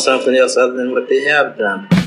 something else other than what they have done.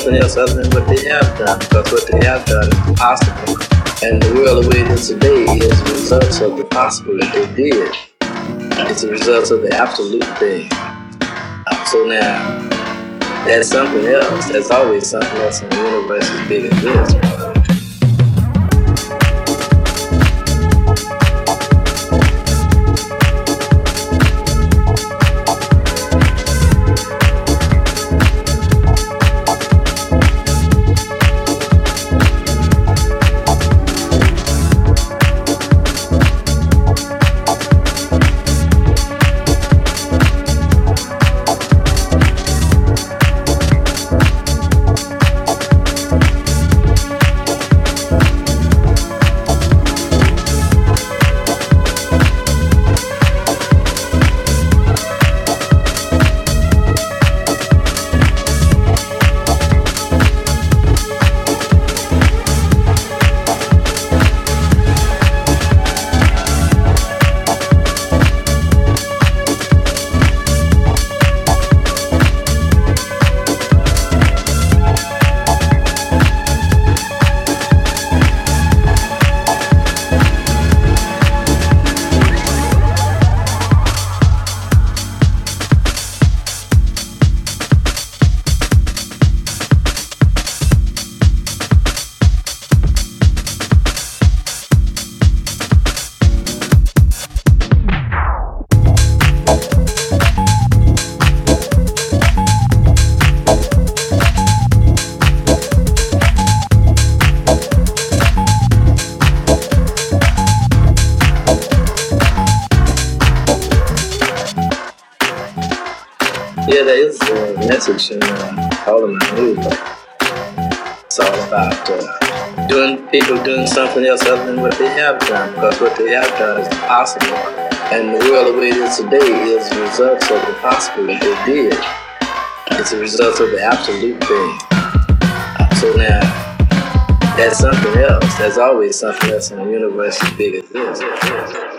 Something else other than what they have done, because what they have done is possible. And the world the way it is today is a result of the possible that they did. It's a result of the absolute thing. Uh, so now, that's something else. There's always something else in the universe as big as this. A message in uh, all of my music. It's all about uh, doing people doing something else other than what they have done, because what they have done is possible. And the world the way it is today is a result of the possible that they did. It's a result of the absolute thing. So now, that's something else. There's always something else in the universe as big as this.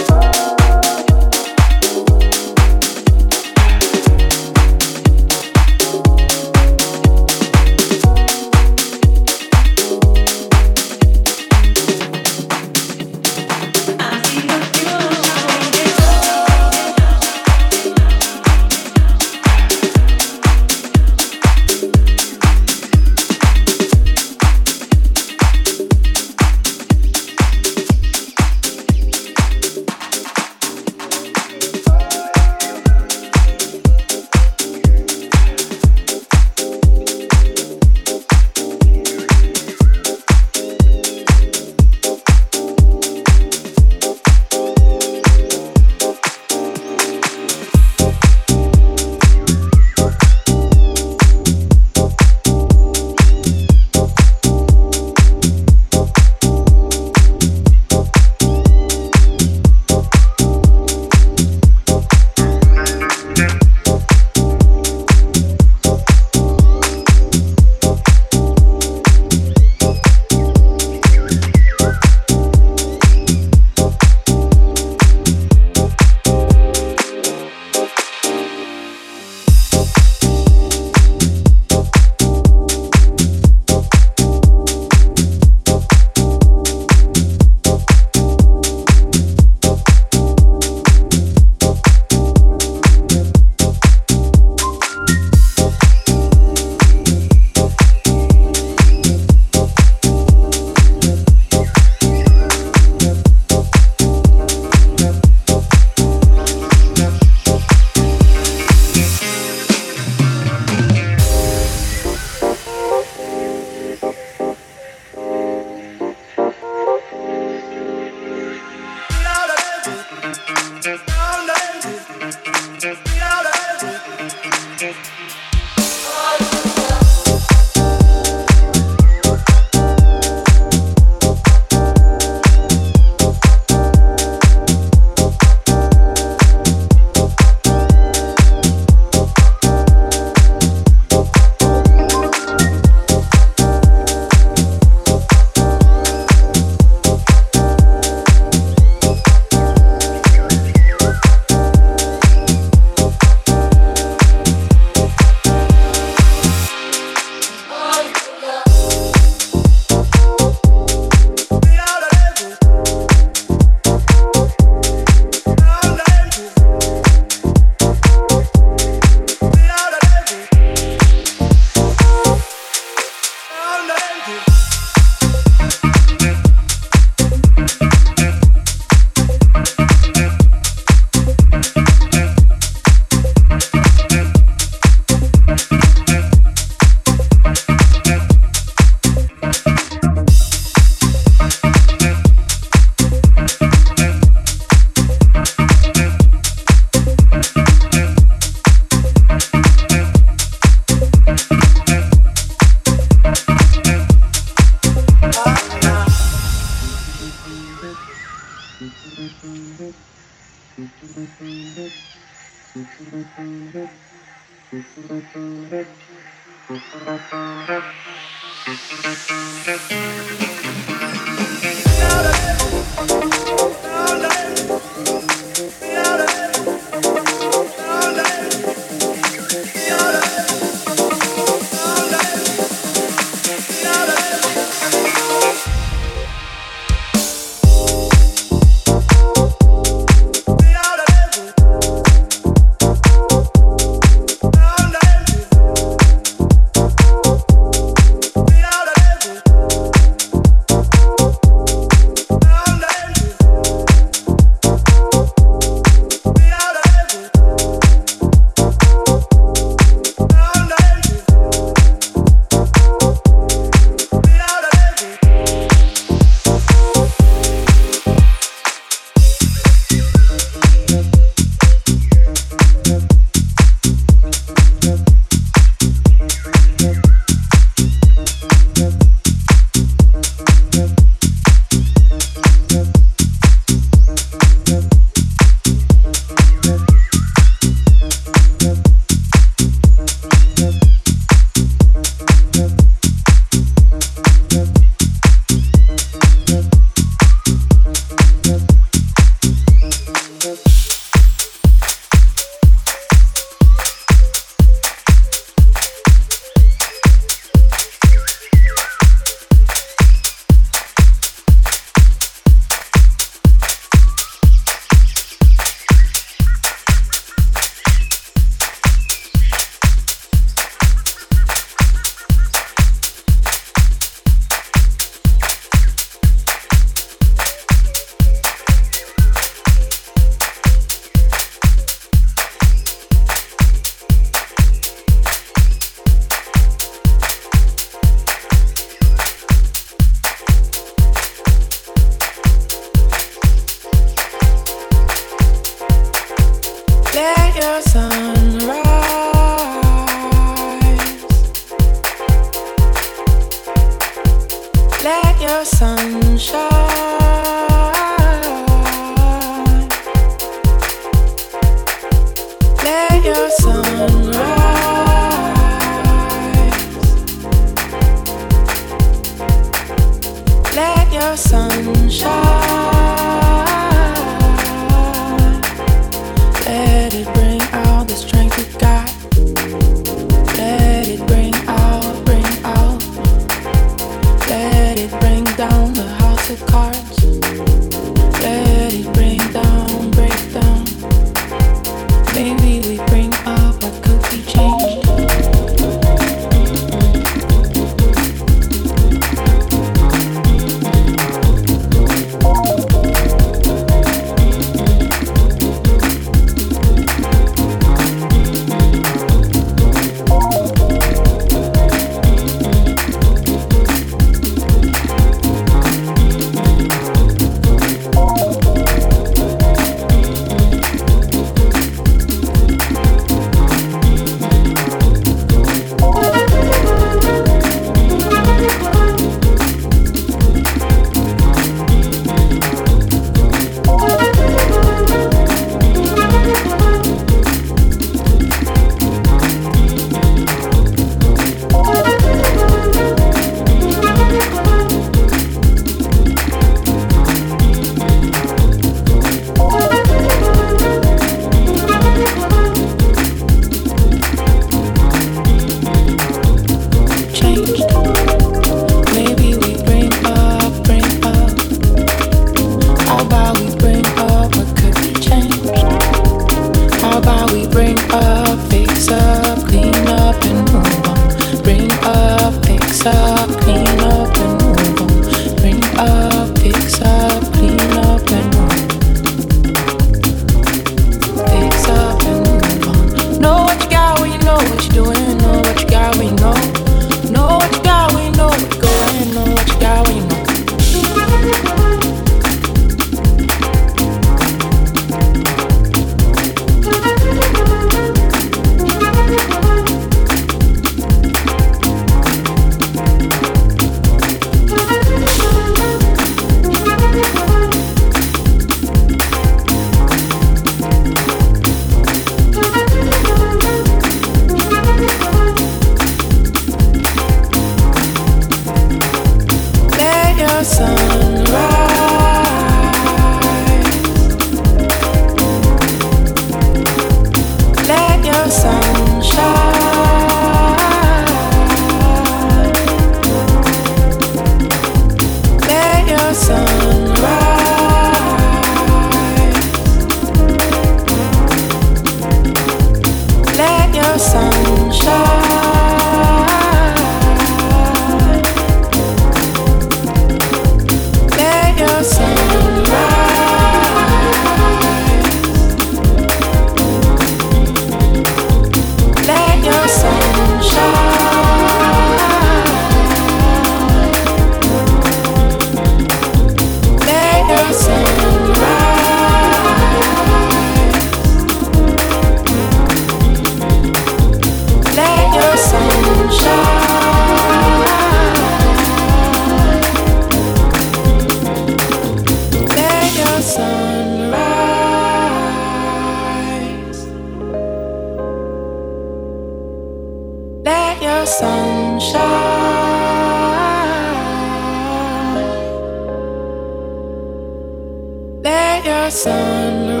Let your.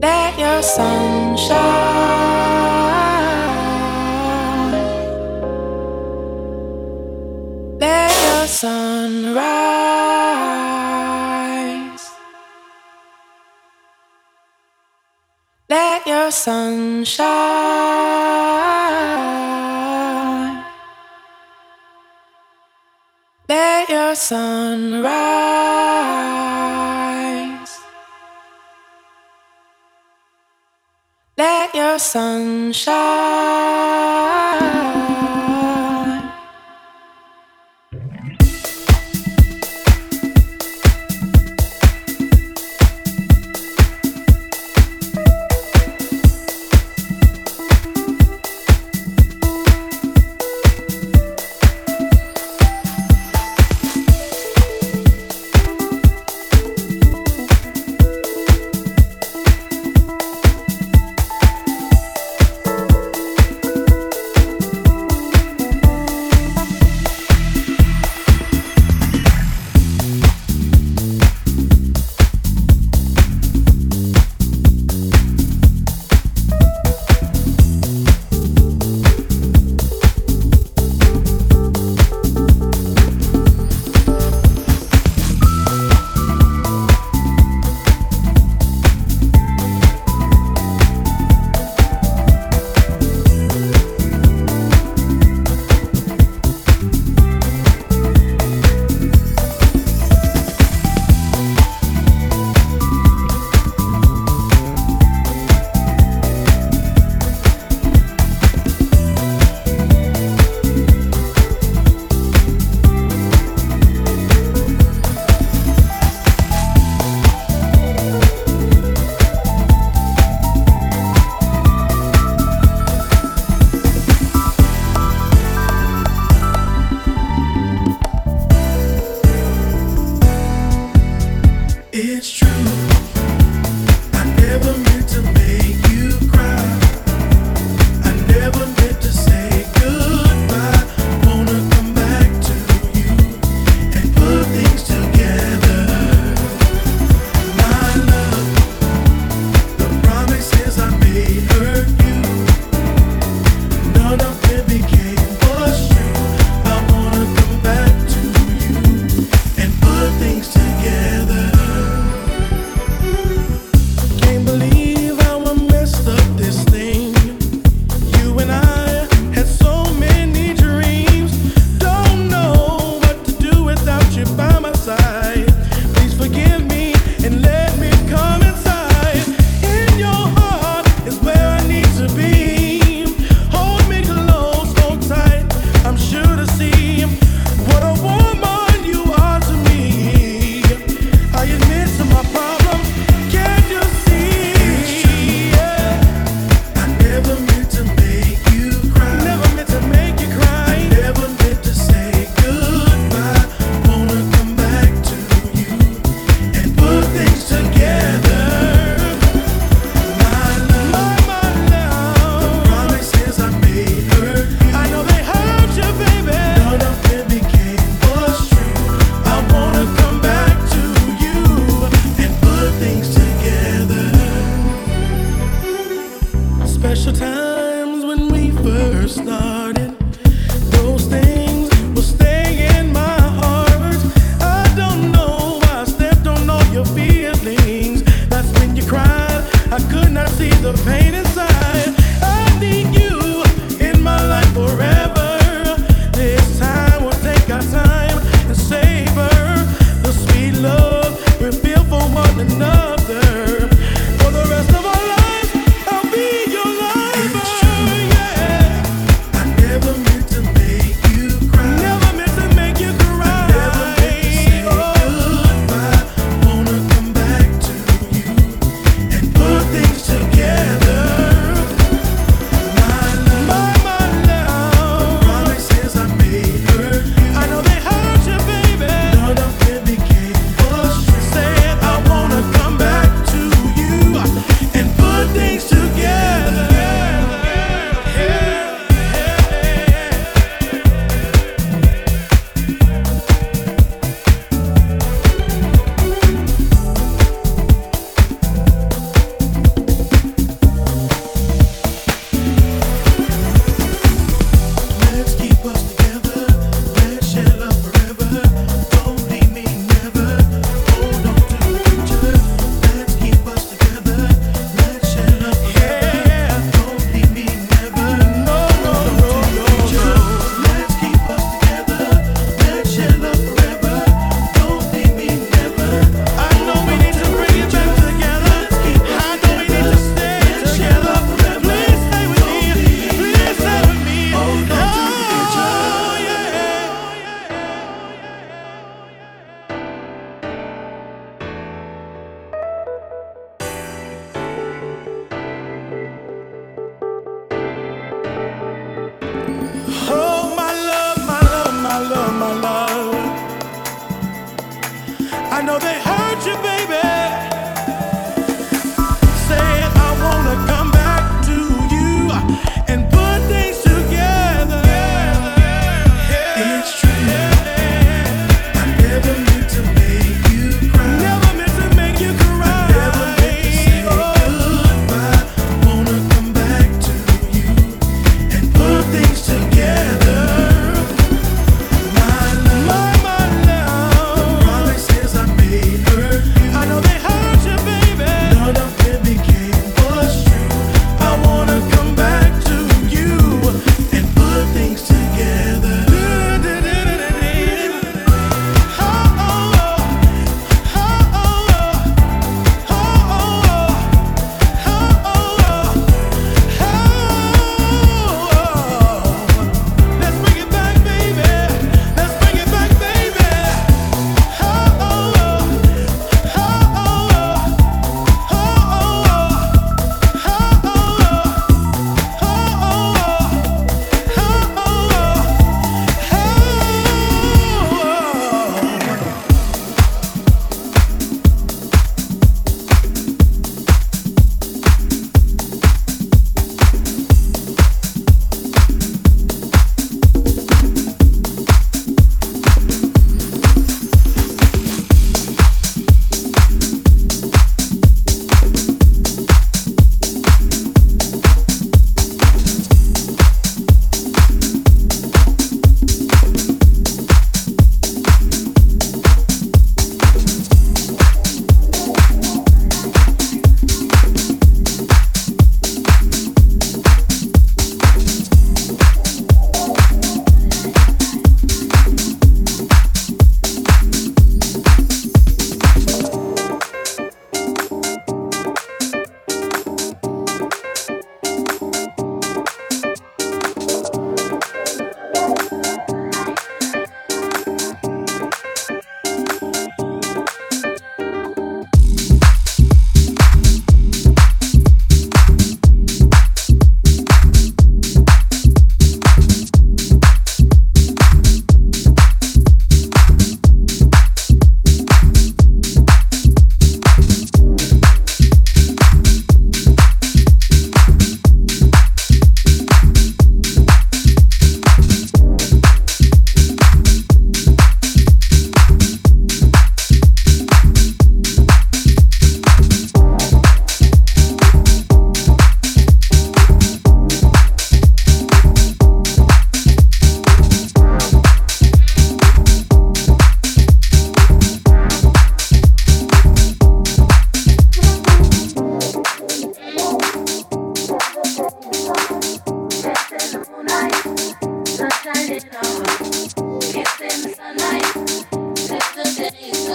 Let your sun shine. Let your sun rise. Let your sun Let your sun rise. Let your sun shine.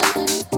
sun.